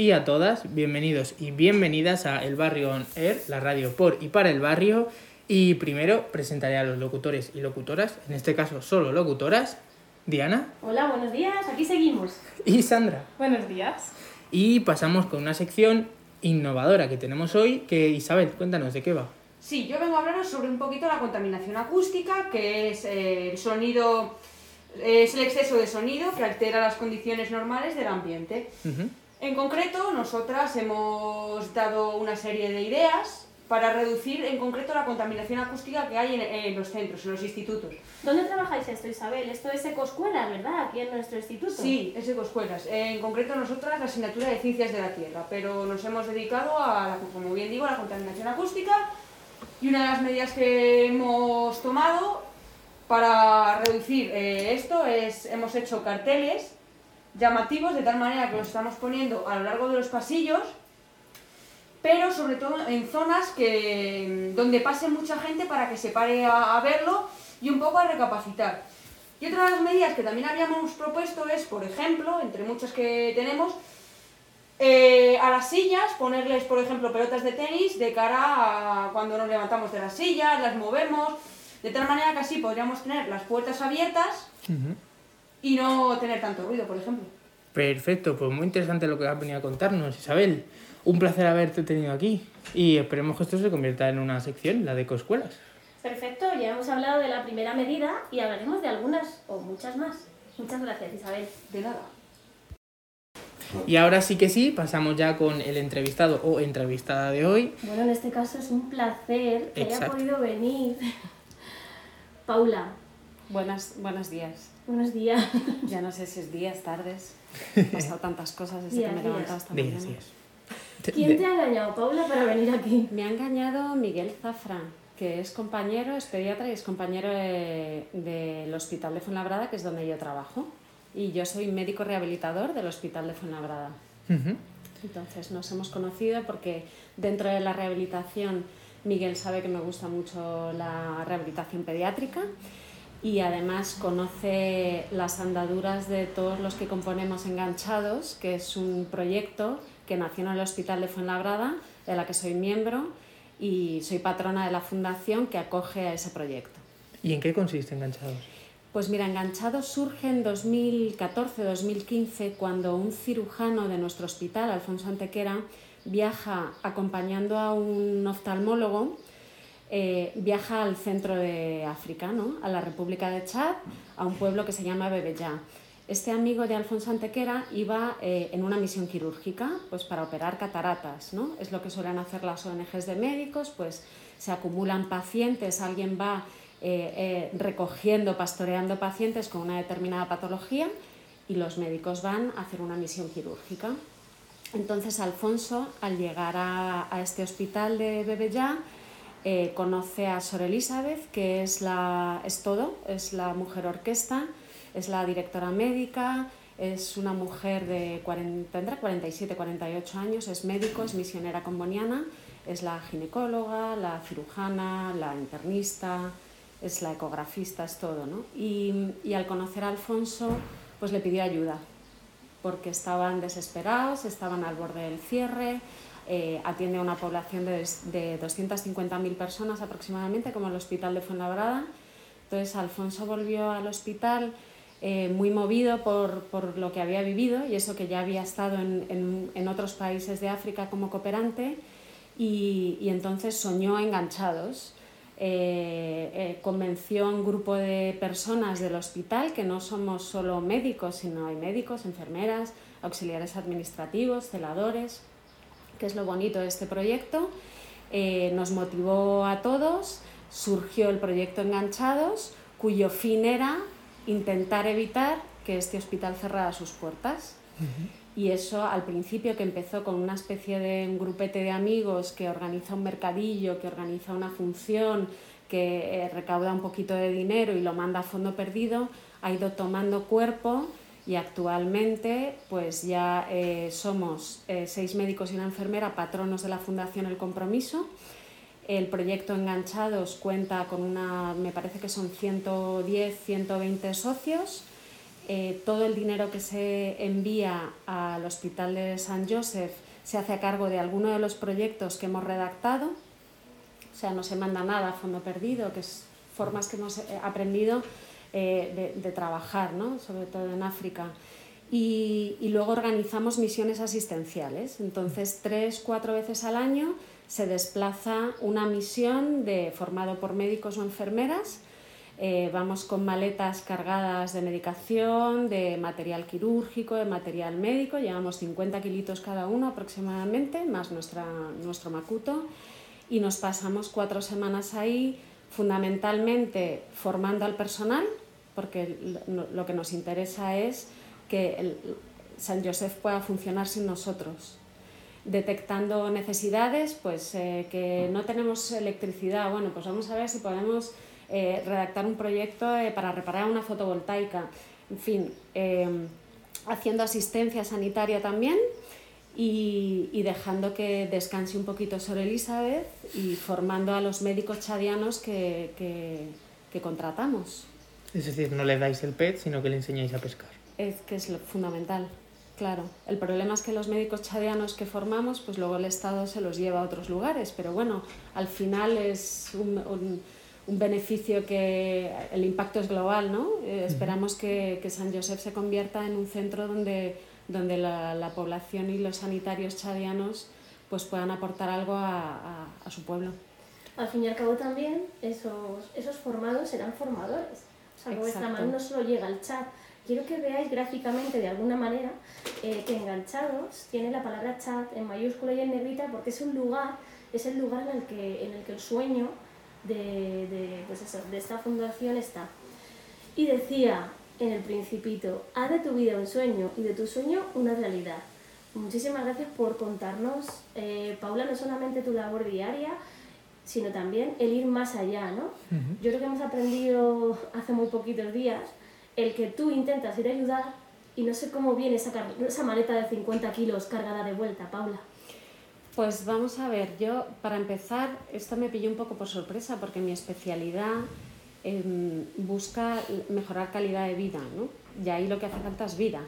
y a todas, bienvenidos y bienvenidas a El Barrio On Air, la radio por y para el barrio. Y primero presentaré a los locutores y locutoras, en este caso solo locutoras, Diana Hola, buenos días, aquí seguimos. y Sandra. Buenos días. Y pasamos con una sección innovadora que tenemos hoy, que Isabel, cuéntanos de qué va. Sí, yo vengo a hablaros sobre un poquito la contaminación acústica, que es eh, el sonido, es el exceso de sonido que altera las condiciones normales del ambiente. Ujú. En concreto, nosotras hemos dado una serie de ideas para reducir en concreto la contaminación acústica que hay en, en los centros, en los institutos. ¿Dónde trabajáis esto, Isabel? Esto es Ecoscuelas, ¿verdad? Aquí en nuestro instituto. Sí, es Ecoscuelas. En concreto, nosotras la asignatura de Ciencias de la Tierra, pero nos hemos dedicado a, la- como bien digo, a la contaminación acústica y una de las medidas que hemos tomado para reducir eh, esto es, hemos hecho carteles llamativos de tal manera que los estamos poniendo a lo largo de los pasillos, pero sobre todo en zonas que, donde pase mucha gente para que se pare a, a verlo y un poco a recapacitar. Y otra de las medidas que también habíamos propuesto es, por ejemplo, entre muchas que tenemos, eh, a las sillas ponerles, por ejemplo, pelotas de tenis de cara a cuando nos levantamos de las sillas, las movemos, de tal manera que así podríamos tener las puertas abiertas Ujú. Y no tener tanto ruido, por ejemplo. Perfecto, pues muy interesante lo que has venido a contarnos, Isabel. Un placer haberte tenido aquí y esperemos que esto se convierta en una sección, la de Ecoscuelas. Perfecto, ya hemos hablado de la primera medida y hablaremos de algunas o muchas más. Muchas gracias, Isabel. De nada. Y ahora sí que sí, pasamos ya con el entrevistado o entrevistada de hoy. Bueno, en este caso es un placer que haya podido venir. Paula, Buenas, buenos días. buenos días. Ya no sé si es días, tardes. Han pasado tantas cosas desde Días, que me he levantado esta Días, mañana. días. ¿Quién te ha engañado, Paula, para venir aquí? Me ha engañado Miguel Zafra, que es compañero, es pediatra y es compañero de- del Hospital de Fuenlabrada, que es donde yo trabajo. Y yo soy médico rehabilitador del Hospital de Fuenlabrada. Ujú. Entonces nos hemos conocido porque dentro de la rehabilitación Miguel sabe que me gusta mucho la rehabilitación pediátrica y además conoce las andaduras de todos los que componemos Enganchados, que es un proyecto que nació en el Hospital de Fuenlabrada, de la que soy miembro y soy patrona de la fundación que acoge a ese proyecto. ¿Y en qué consiste Enganchados? Pues mira, Enganchados surge en 2014-2015 cuando un cirujano de nuestro hospital, Alfonso Antequera, viaja acompañando a un oftalmólogo, eh, viaja al centro de África, ¿no? a la República de Chad, a un pueblo que se llama Bebeyá. Este amigo de Alfonso Antequera iba eh, en una misión quirúrgica pues para operar cataratas. ¿no? Es lo que suelen hacer las ONGs de médicos, pues se acumulan pacientes, alguien va eh, recogiendo, pastoreando pacientes con una determinada patología y los médicos van a hacer una misión quirúrgica. Entonces Alfonso, al llegar a, a este hospital de Bebeyá, eh, conoce a Sor Elizabeth, que es, la, es todo, es la mujer orquesta, es la directora médica, es una mujer de 40, tendrá 47, 48 años, es médico, es misionera comboniana, es la ginecóloga, la cirujana, la internista, es la ecografista, es todo, ¿no? Y, y al conocer a Alfonso, pues le pidió ayuda, porque estaban desesperados, estaban al borde del cierre, eh, atiende a una población de, de 250.000 personas aproximadamente, como el Hospital de Fuenlabrada. Entonces Alfonso volvió al hospital eh, muy movido por, por lo que había vivido y eso que ya había estado en, en- en otros países de África como cooperante y, y entonces soñó enganchados. Eh, eh, convenció a un grupo de personas del hospital, que no somos solo médicos, sino hay médicos, enfermeras, auxiliares administrativos, celadores, que es lo bonito de este proyecto. Eh, nos motivó a todos, surgió el proyecto Enganchados, cuyo fin era intentar evitar que este hospital cerrara sus puertas. Y eso al principio que empezó con una especie de un grupete de amigos que organiza un mercadillo, que organiza una función, que eh, recauda un poquito de dinero y lo manda a fondo perdido, ha ido tomando cuerpo y actualmente pues ya eh, somos eh, seis médicos y una enfermera patronos de la Fundación El Compromiso. El proyecto Enganchados cuenta con una, me parece que son 110, 120 socios. Eh, todo el dinero que se envía al Hospital de San Joseph se hace a cargo de alguno de los proyectos que hemos redactado, o sea, no se manda nada a fondo perdido, que es formas que hemos aprendido de, de, trabajar, ¿no? sobre todo en África. Y, y, luego organizamos misiones asistenciales. Entonces, tres, cuatro veces al año se desplaza una misión de, formado por médicos o enfermeras. Eh, vamos con maletas cargadas de medicación, de material quirúrgico, de material médico. Llevamos 50 kilitos cada uno aproximadamente, más nuestra, nuestro macuto. Y nos pasamos cuatro semanas ahí, fundamentalmente formando al personal, porque lo que nos interesa es que el San Josef pueda funcionar sin nosotros. Detectando necesidades, pues eh, que no tenemos electricidad, bueno, pues vamos a ver si podemos eh, redactar un proyecto eh, para reparar una fotovoltaica, en fin, haciendo asistencia sanitaria también y, dejando que descanse un poquito sobre Elizabeth y formando a los médicos chadianos que, que contratamos. Es decir, no le dais el PET, sino que le enseñáis a pescar es que es lo fundamental. Claro, el problema es que los médicos chadianos que formamos, pues luego el Estado se los lleva a otros lugares, pero bueno, al final es un, un, un beneficio que el impacto es global, ¿no? Eh, esperamos que, que, San Josep se convierta en un centro donde, donde la, la, población y los sanitarios chadianos pues puedan aportar algo a, a, a, su pueblo. Al fin y al cabo también esos, esos formados serán formadores. O sea, mano no solo llega al chat, quiero que veáis gráficamente de alguna manera eh, que enganchados tiene la palabra chat en mayúscula y en negrita porque es un lugar, es el lugar en el que, en el, que el sueño de, de, pues eso, de esta fundación está. Y decía en el principito, haz de tu vida un sueño y de tu sueño una realidad. Muchísimas gracias por contarnos, eh, Paula, no solamente tu labor diaria, sino también el ir más allá, ¿no? Uh -huh. Yo creo que hemos aprendido hace muy poquitos días el que tú intentas ir a ayudar y no sé cómo viene esa, esa maleta de 50 kilos cargada de vuelta, Paula. Pues vamos a ver, yo para empezar, esto me pilló un poco por sorpresa porque mi especialidad eh, busca mejorar calidad de vida, ¿no? Y ahí lo que hace falta es vida.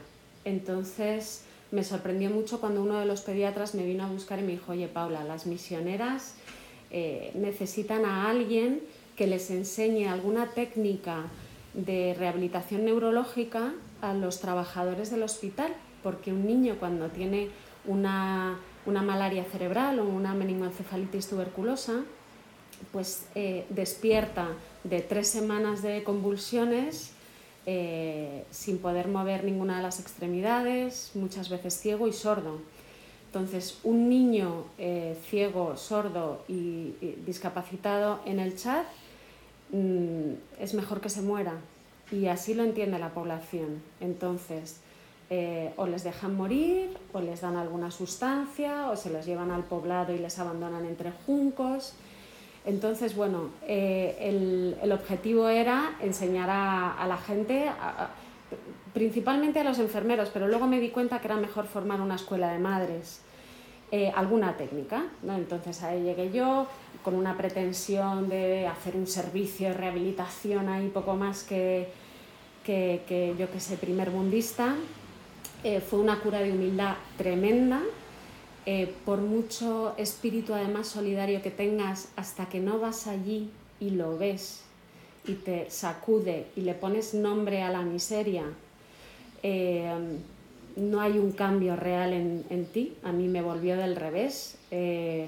Entonces me sorprendió mucho cuando uno de los pediatras me vino a buscar y me dijo, oye Paula, las misioneras eh, necesitan a alguien que les enseñe alguna técnica de rehabilitación neurológica a los trabajadores del hospital, porque un niño cuando tiene una, una malaria cerebral o una meningoencefalitis tuberculosa, pues eh, despierta de tres semanas de convulsiones eh, sin poder mover ninguna de las extremidades, muchas veces ciego y sordo. Entonces, un niño eh, ciego, sordo y, discapacitado en el chat Mm, es mejor que se muera. Y así lo entiende la población. Entonces, eh, o les dejan morir, o les dan alguna sustancia, o se los llevan al poblado y les abandonan entre juncos. Entonces, bueno, eh, el, el, objetivo era enseñar a, a la gente, a, principalmente a los enfermeros, pero luego me di cuenta que era mejor formar una escuela de madres, eh, alguna técnica. ¿no? Entonces ahí llegué yo, con una pretensión de hacer un servicio de rehabilitación ahí poco más que, que, yo que sé, primer mundista. Eh, fue una cura de humildad tremenda, eh, por mucho espíritu además solidario que tengas, hasta que no vas allí y lo ves y te sacude y le pones nombre a la miseria, eh, no hay un cambio real en, en, ti. A mí me volvió del revés. Eh,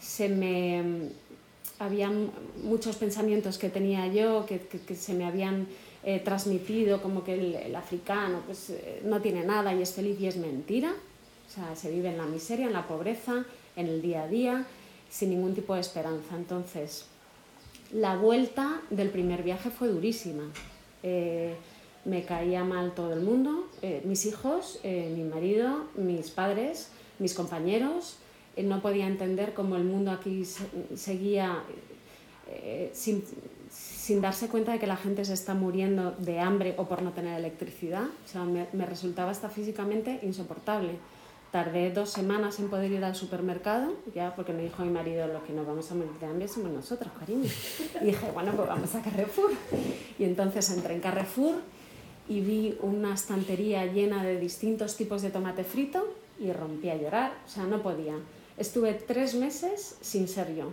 se me había muchos pensamientos que tenía yo que, que, se me habían eh, transmitido como que el, africano pues, eh, no tiene nada y es feliz y es mentira. O sea, se vive en la miseria, en la pobreza, en el día a día, sin ningún tipo de esperanza. Entonces, la vuelta del primer viaje fue durísima. Me caía mal todo el mundo, eh, mis hijos, eh, mi marido, mis padres, mis compañeros, eh, no podía entender cómo el mundo aquí se, seguía sin, sin, darse cuenta de que la gente se está muriendo de hambre o por no tener electricidad. O sea, me, me resultaba hasta físicamente insoportable. Tardé dos semanas en poder ir al supermercado, ya porque me dijo mi marido, lo que nos vamos a morir de hambre somos nosotros, cariño. Y dije, bueno, pues vamos a Carrefour. Y entonces entré en Carrefour y vi una estantería llena de distintos tipos de tomate frito y rompí a llorar, o sea, no podía. Estuve tres meses sin ser yo.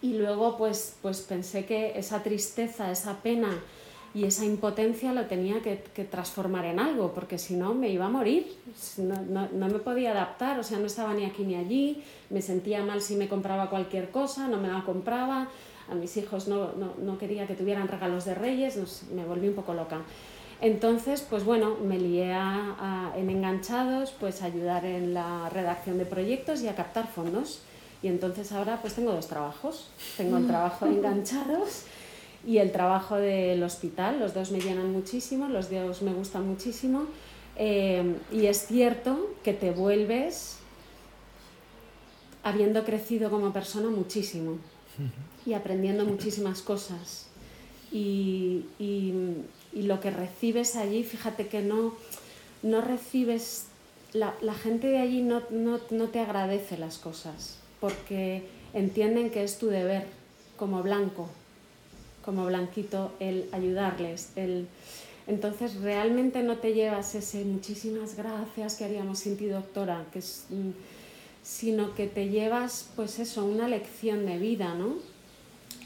Y luego pues, pues pensé que esa tristeza, esa pena y esa impotencia lo tenía que, transformar en algo, porque si no me iba a morir, no, no, no, me podía adaptar, o sea, no estaba ni aquí ni allí, me sentía mal si me compraba cualquier cosa, no me la compraba, a mis hijos no, no quería que tuvieran regalos de reyes, me volví un poco loca. Entonces, pues bueno, me lié en enganchados, pues a ayudar en la redacción de proyectos y a captar fondos. Y entonces ahora pues tengo dos trabajos. Tengo el trabajo de enganchados y el trabajo del hospital. Los dos me llenan muchísimo, los dos me gustan muchísimo. Eh, y es cierto que te vuelves habiendo crecido como persona muchísimo y aprendiendo muchísimas cosas. y, y lo que recibes allí, fíjate que no, no recibes, la, la gente de allí no, no, no, te agradece las cosas, porque entienden que es tu deber como blanco, como blanquito, el ayudarles, el... Entonces realmente no te llevas ese muchísimas gracias que haríamos sin ti doctora, que mm, sino que te llevas pues eso, una lección de vida, ¿no?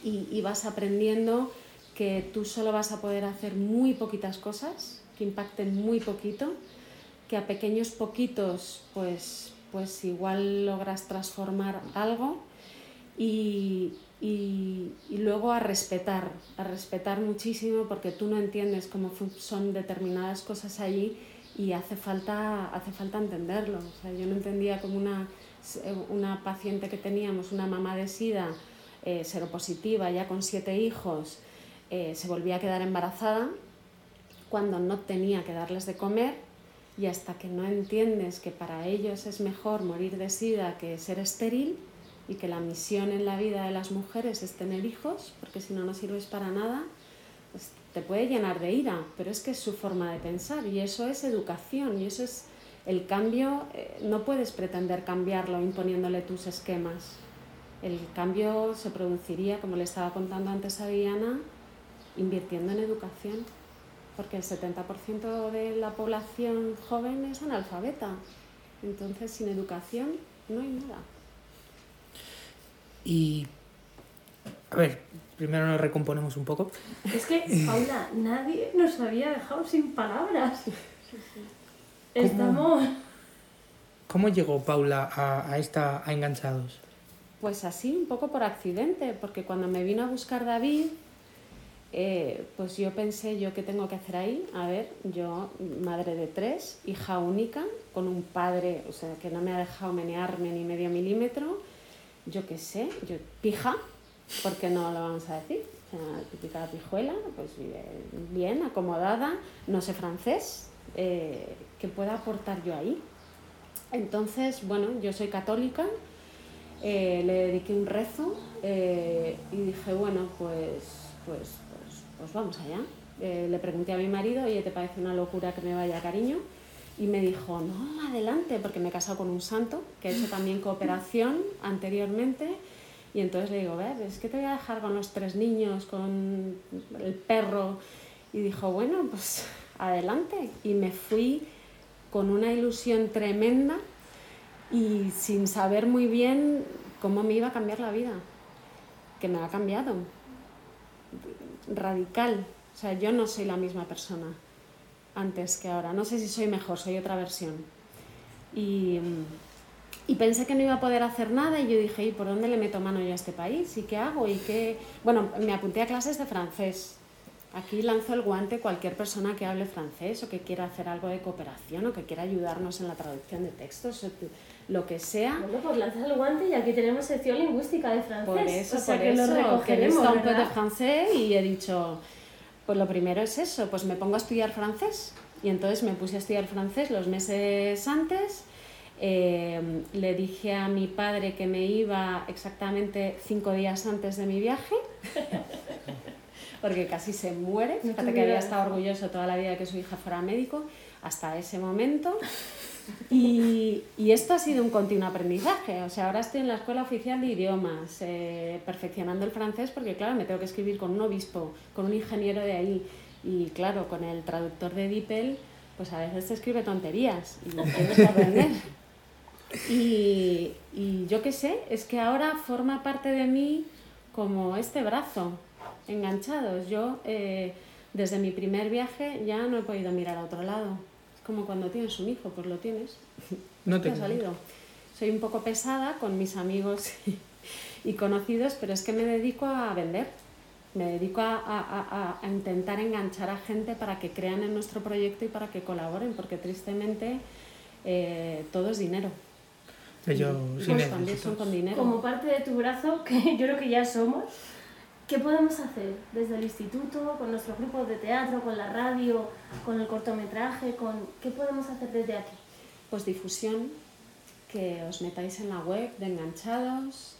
Y, y vas aprendiendo que tú solo vas a poder hacer muy poquitas cosas, que impacten muy poquito, que a pequeños poquitos pues, pues igual logras transformar algo y, y, luego a respetar, a respetar muchísimo porque tú no entiendes cómo son determinadas cosas allí y hace falta, hace falta entenderlo. O sea, yo no entendía como una, una paciente que teníamos, una mamá de SIDA, eh, seropositiva, ya con siete hijos, eh, se volvía a quedar embarazada cuando no tenía que darles de comer y hasta que no entiendes que para ellos es mejor morir de sida que ser estéril y que la misión en la vida de las mujeres es tener hijos, porque si no, no sirves para nada, pues te puede llenar de ira, pero es que es su forma de pensar y eso es educación y eso es el cambio, eh, no puedes pretender cambiarlo imponiéndole tus esquemas. El cambio se produciría, como le estaba contando antes a Diana, invirtiendo en educación, porque el 70% de la población joven es analfabeta. Entonces, sin educación no hay nada. Y, a ver, primero nos recomponemos un poco. Es que, Paula, nadie nos había dejado sin palabras. Estamos... ¿Cómo llegó Paula a, a, esta, a Enganchados? Pues así, un poco por accidente, porque cuando me vino a buscar David, eh, pues yo pensé, ¿yo qué tengo que hacer ahí? A ver, yo, madre de tres, hija única, con un padre, o sea, que no me ha dejado menearme ni medio milímetro, yo qué sé, yo pija, porque no lo vamos a decir, o sea, típica pijuela, pues bien, acomodada, no sé francés, eh, ¿qué pueda aportar yo ahí? Entonces, bueno, yo soy católica, eh, le dediqué un rezo y dije, bueno, pues, pues pues vamos allá. Eh, le pregunté a mi marido, oye, ¿te parece una locura que me vaya cariño? Y me dijo, no, adelante, porque me he casado con un santo, que ha hecho también cooperación anteriormente. Y entonces le digo, ver, es que te voy a dejar con los tres niños, con el perro. Y dijo, bueno, pues adelante. Y me fui con una ilusión tremenda y sin saber muy bien cómo me iba a cambiar la vida, que me ha cambiado radical. O sea, yo no soy la misma persona antes que ahora. No sé si soy mejor, soy otra versión. Y, y pensé que no iba a poder hacer nada y yo dije, ¿y por dónde le meto mano yo a este país? ¿Y qué hago? ¿Y qué? Bueno, me apunté a clases de francés. Aquí lanzo el guante cualquier persona que hable francés o que quiera hacer algo de cooperación o que quiera ayudarnos en la traducción de textos lo que sea. Bueno, pues lanzas el guante y aquí tenemos sección lingüística de francés. Por eso, o sea, que eso, lo que he visto un poco de francés y he dicho, pues lo primero es eso, pues me pongo a estudiar francés. Y entonces me puse a estudiar francés los meses antes. Eh, le dije a mi padre que me iba exactamente cinco días antes de mi viaje, porque casi se muere. Fíjate que había estado orgulloso toda la vida que su hija fuera médico, hasta ese momento. Y, y, esto ha sido un continuo aprendizaje. O sea, ahora estoy en la Escuela Oficial de Idiomas, eh, perfeccionando el francés, porque claro, me tengo que escribir con un obispo, con un ingeniero de ahí. Y claro, con el traductor de DeepL, pues a veces te escribe tonterías y lo tienes que aprender. Y, y yo qué sé, es que ahora forma parte de mí como este brazo, enganchados. Yo, eh, desde mi primer viaje, ya no he podido mirar a otro lado. Como cuando tienes un hijo, pues lo tienes. No te ha salido. Soy un poco pesada con mis amigos y conocidos, pero es que me dedico a vender. Me dedico a, a, a, intentar enganchar a gente para que crean en nuestro proyecto y para que colaboren, porque tristemente eh, todo es dinero. Yo, pues también son con dinero. Como parte de tu brazo, que yo creo que ya somos, ¿qué podemos hacer desde el instituto, con nuestros grupos de teatro, con la radio, con el cortometraje? Con... ¿Qué podemos hacer desde aquí? Pues difusión, que os metáis en la web de Enganchados,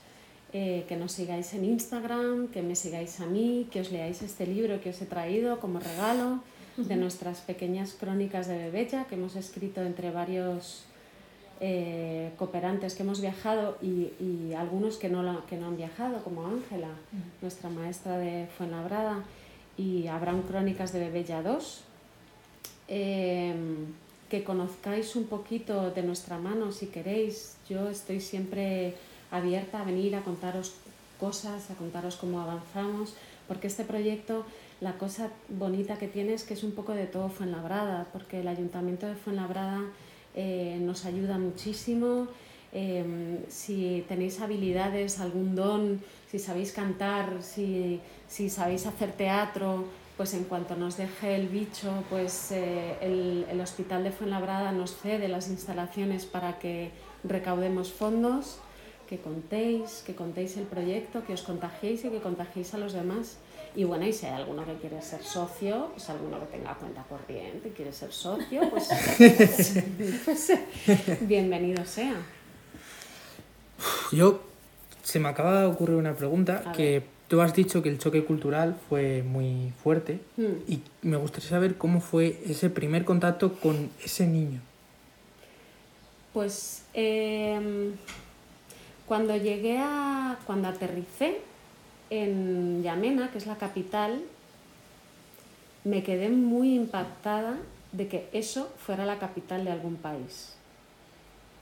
eh, que nos sigáis en Instagram, que me sigáis a mí, que os leáis este libro que os he traído como regalo de nuestras pequeñas crónicas de Bebecha que hemos escrito entre varios eh, cooperantes que hemos viajado y, y algunos que no, que no han viajado, como Ángela, nuestra maestra de Fuenlabrada, y habrán crónicas de Bebella 2. Eh, que conozcáis un poquito de nuestra mano si queréis. Yo estoy siempre abierta a venir a contaros cosas, a contaros cómo avanzamos, porque este proyecto, la cosa bonita que tiene es que es un poco de todo Fuenlabrada, porque el Ayuntamiento de Fuenlabrada eh, nos ayuda muchísimo. Em, si tenéis habilidades, algún don, si sabéis cantar, si, si sabéis hacer teatro, pues en cuanto nos deje el bicho, pues eh, el, el, Hospital de Fuenlabrada nos cede las instalaciones para que recaudemos fondos, que contéis, que contéis el proyecto, que os contagiéis y que contagiéis a los demás. Y bueno, y si hay alguno que quiere ser socio, pues alguno que tenga cuenta corriente y quiere ser socio, pues, pues bienvenido sea. Yo, se me acaba de ocurrir una pregunta A que ver. tú has dicho que el choque cultural fue muy fuerte Hmm. y me gustaría saber cómo fue ese primer contacto con ese niño. Pues em, cuando llegué a. cuando aterricé en Yamena, que es la capital, me quedé muy impactada de que eso fuera la capital de algún país.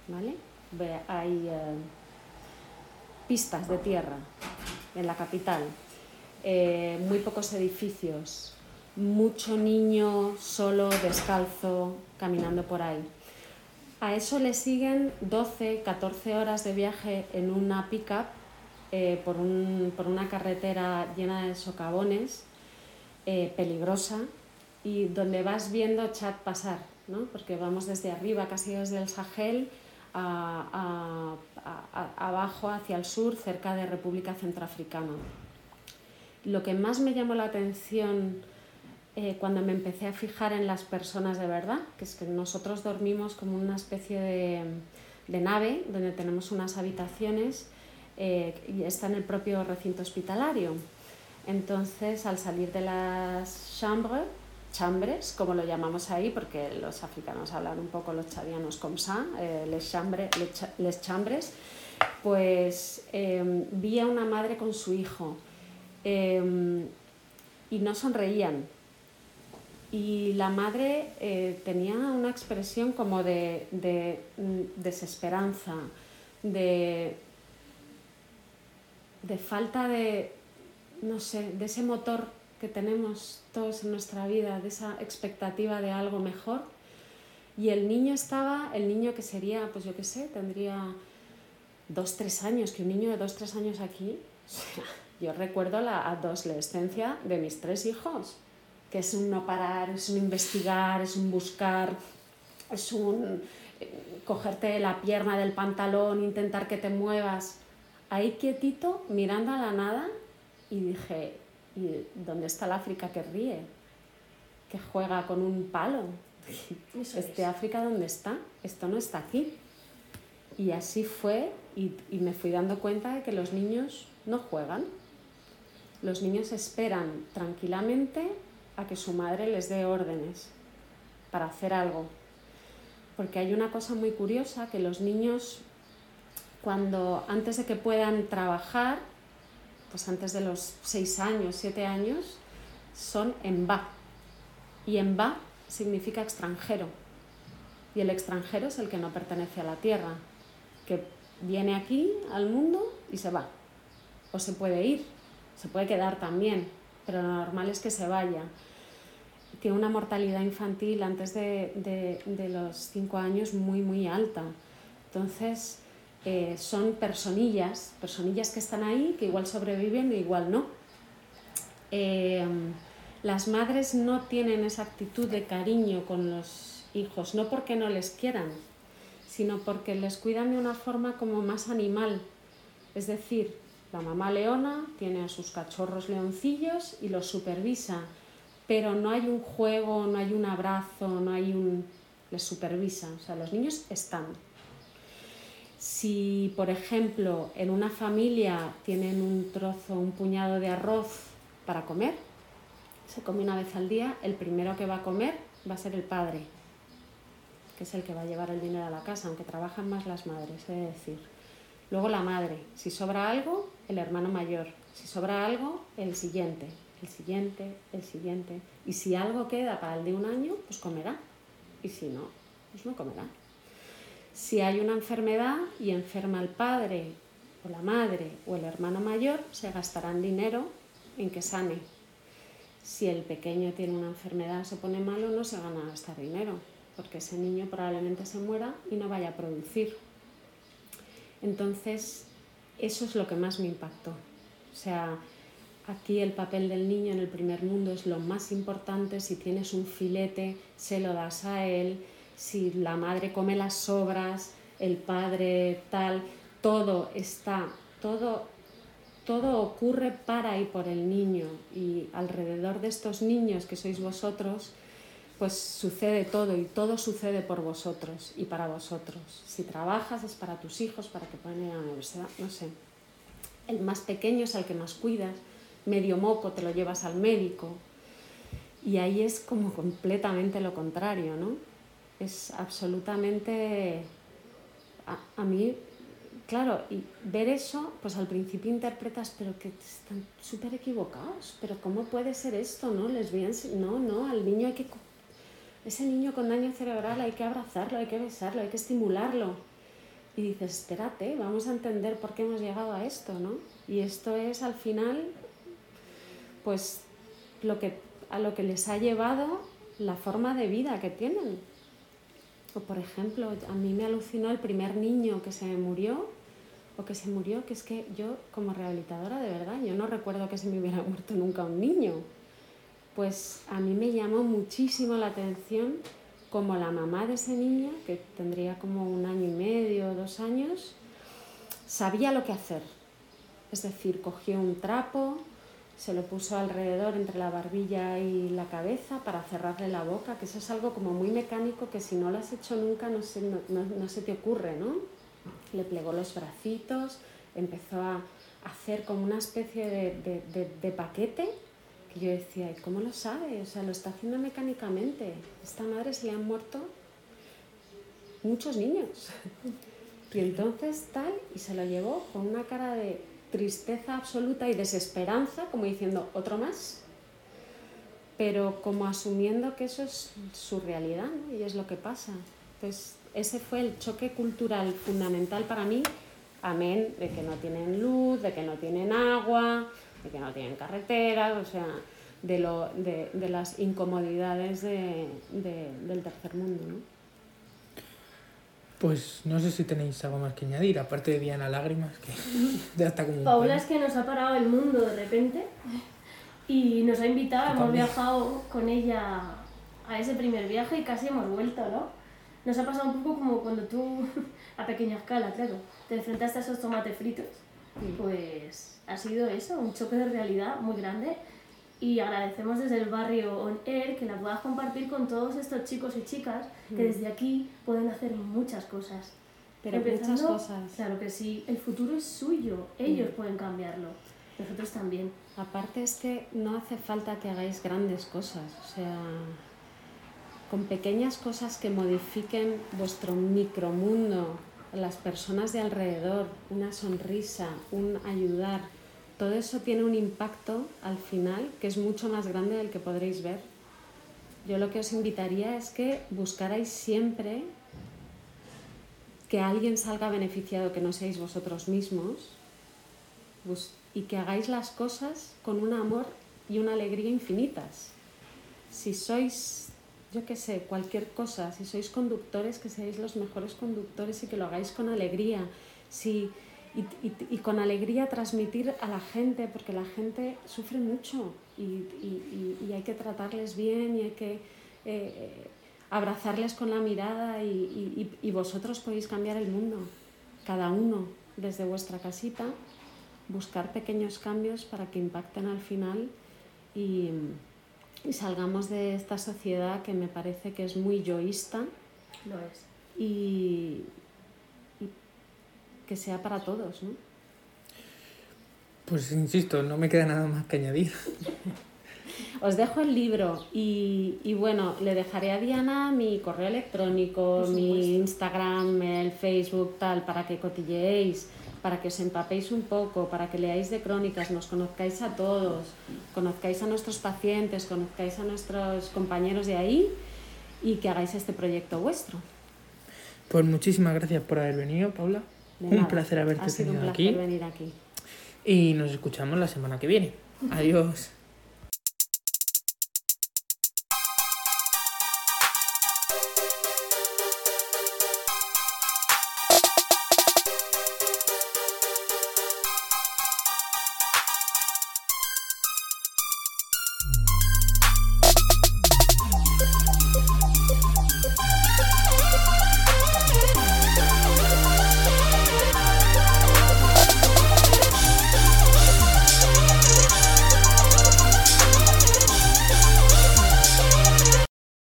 ¿Vale? Hay eh, pistas de tierra en la capital, eh, muy pocos edificios, mucho niño solo, descalzo, caminando por ahí. A eso le siguen 12, 14 horas de viaje en una pickup eh, por, un- por una carretera llena de socavones, eh, peligrosa, y donde vas viendo Chad pasar, ¿no? porque vamos desde arriba, casi desde el Sahel, a- abajo hacia el sur, cerca de República Centroafricana. Lo que más me llamó la atención eh, cuando me empecé a fijar en las personas de verdad, que es que nosotros dormimos como una especie de nave donde tenemos unas habitaciones eh, y está en el propio recinto hospitalario. Entonces, al salir de las chambres, chambres, como lo llamamos ahí, porque los africanos hablan un poco los chadianos como ça, eh, les, chambres, les, cha- les chambres, pues eh, vi a una madre con su hijo eh, y no sonreían. Y la madre eh, tenía una expresión como de, de, mm, desesperanza, de, de falta de, no sé, de ese motor que tenemos todos en nuestra vida, de esa expectativa de algo mejor. Y el niño estaba, el niño que sería, pues yo qué sé, tendría dos, tres años, que un niño de dos, tres años aquí, yo recuerdo la adolescencia de mis tres hijos, que es un no parar, es un investigar, es un buscar, es un eh, cogerte la pierna del pantalón, intentar que te muevas, ahí quietito, mirando a la nada, y dije, ¿y dónde está el África que ríe? Que juega con un palo. Eso ¿Este es. África dónde está? Esto no está aquí. Y así fue y, y me fui dando cuenta de que los niños no juegan. Los niños esperan tranquilamente a que su madre les dé órdenes para hacer algo. Porque hay una cosa muy curiosa que los niños cuando antes de que puedan trabajar, pues antes de los seis años, siete años, son en va. Y en ba significa extranjero. Y el extranjero es el que no pertenece a la tierra, que viene aquí al mundo y se va. O se puede ir, se puede quedar también, pero lo normal es que se vaya. Tiene una mortalidad infantil antes de, los cinco años muy, muy alta. Entonces, eh, son personillas, personillas que están ahí, que igual sobreviven e igual no. Eh, las madres no tienen esa actitud de cariño con los hijos, no porque no les quieran, sino porque les cuidan de una forma como más animal. Es decir, la mamá leona tiene a sus cachorros leoncillos y los supervisa, pero no hay un juego, no hay un abrazo, no hay un... les supervisa, o sea, los niños están. Si, por ejemplo, en una familia tienen un trozo, un puñado de arroz para comer, se come una vez al día, el primero que va a comer va a ser el padre, que es el que va a llevar el dinero a la casa, aunque trabajan más las madres, de decir. Luego la madre, si sobra algo, el hermano mayor, si sobra algo, el siguiente, el siguiente, el siguiente. Y si algo queda para el de un año, pues comerá. Y si no, pues no comerá. Si hay una enfermedad y enferma el padre o la madre o el hermano mayor, se gastarán dinero en que sane. Si el pequeño tiene una enfermedad, se pone malo, no se gana a gastar dinero, porque ese niño probablemente se muera y no vaya a producir. Entonces, eso es lo que más me impactó. O sea, aquí el papel del niño en el primer mundo es lo más importante. Si tienes un filete, se lo das a él. Si la madre come las sobras, el padre tal, todo está, todo todo ocurre para y por el niño y alrededor de estos niños que sois vosotros, pues sucede todo y todo sucede por vosotros y para vosotros. Si trabajas es para tus hijos, para que puedan ir a la universidad, no sé. El más pequeño es al que más cuidas, medio moco te lo llevas al médico y ahí es como completamente lo contrario, ¿no? Es absolutamente... A, a mí claro, y ver eso, pues al principio interpretas, pero que están súper equivocados, pero ¿cómo puede ser esto? No, les voy no, no, al niño hay que, ese niño con daño cerebral hay que abrazarlo, hay que besarlo, hay que estimularlo. Y dices, espérate, vamos a entender por qué hemos llegado a esto, ¿no? Y esto es al final, pues, lo que, a lo que les ha llevado la forma de vida que tienen. Por ejemplo, a mí me alucinó el primer niño que se murió, o que se murió, que es que yo como rehabilitadora de verdad, yo no recuerdo que se me hubiera muerto nunca un niño. Pues a mí me llamó muchísimo la atención como la mamá de ese niño, que tendría como un año y medio, dos años, sabía lo que hacer. Es decir, cogió un trapo, se lo puso alrededor entre la barbilla y la cabeza para cerrarle la boca, que eso es algo como muy mecánico que si no lo has hecho nunca no se, no, no se te ocurre, ¿no? le plegó los bracitos, empezó a hacer como una especie de, paquete que yo decía, ¿y cómo lo sabe? O sea, lo está haciendo mecánicamente. Esta madre se le han muerto muchos niños. Y entonces tal, y se lo llevó con una cara de tristeza absoluta y desesperanza, como diciendo, otro más, pero como asumiendo que eso es su realidad y es lo que pasa. Entonces, ese fue el choque cultural fundamental para mí, amén de que no tienen luz, de que no tienen agua, de que no tienen carreteras, o sea, de, lo, de, de las incomodidades de, del tercer mundo. ¿no? Pues no sé si tenéis algo más que añadir, aparte de Diana Lágrimas, que ya está como... Paula es que nos ha parado el mundo de repente y nos ha invitado, hemos viajado con ella a ese primer viaje y casi hemos vuelto, ¿no? Nos ha pasado un poco como cuando tú, a pequeña escala, claro, te enfrentaste a esos tomates fritos. Pues ha sido eso, un choque de realidad muy grande. Y agradecemos desde el barrio On Air que la puedas compartir con todos estos chicos y chicas que desde aquí pueden hacer muchas cosas. Pero muchas cosas. Claro que sí, el futuro es suyo, ellos pueden cambiarlo, nosotros también. Aparte es que no hace falta que hagáis grandes cosas, o sea, con pequeñas cosas que modifiquen vuestro micromundo, las personas de alrededor, una sonrisa, un ayudar, todo eso tiene un impacto al final que es mucho más grande del que podréis ver. yo lo que os invitaría es que buscarais siempre que alguien salga beneficiado, que no seáis vosotros mismos, y que hagáis las cosas con un amor y una alegría infinitas. Si sois, yo qué sé, cualquier cosa, si sois conductores, que seáis los mejores conductores y que lo hagáis con alegría. Si, y, con alegría transmitir a la gente, porque la gente sufre mucho y, hay que tratarles bien y hay que eh, abrazarles con la mirada y vosotros podéis cambiar el mundo, cada uno desde vuestra casita buscar pequeños cambios para que impacten al final y, salgamos de esta sociedad que me parece que es muy yoísta. Lo es. Y, que sea para todos, ¿no? Pues insisto, no me queda nada más que añadir. Os dejo el libro y, y, bueno, le dejaré a Diana mi correo electrónico, mi Instagram, el Facebook, tal, para que cotilleéis para que os empapéis un poco, para que leáis de crónicas, nos conozcáis a todos, conozcáis a nuestros pacientes, conozcáis a nuestros compañeros de ahí y que hagáis este proyecto vuestro. Pues muchísimas gracias por haber venido, Paula. Un placer haberte ha sido tenido un placer venir aquí. Y nos escuchamos la semana que viene. Adiós.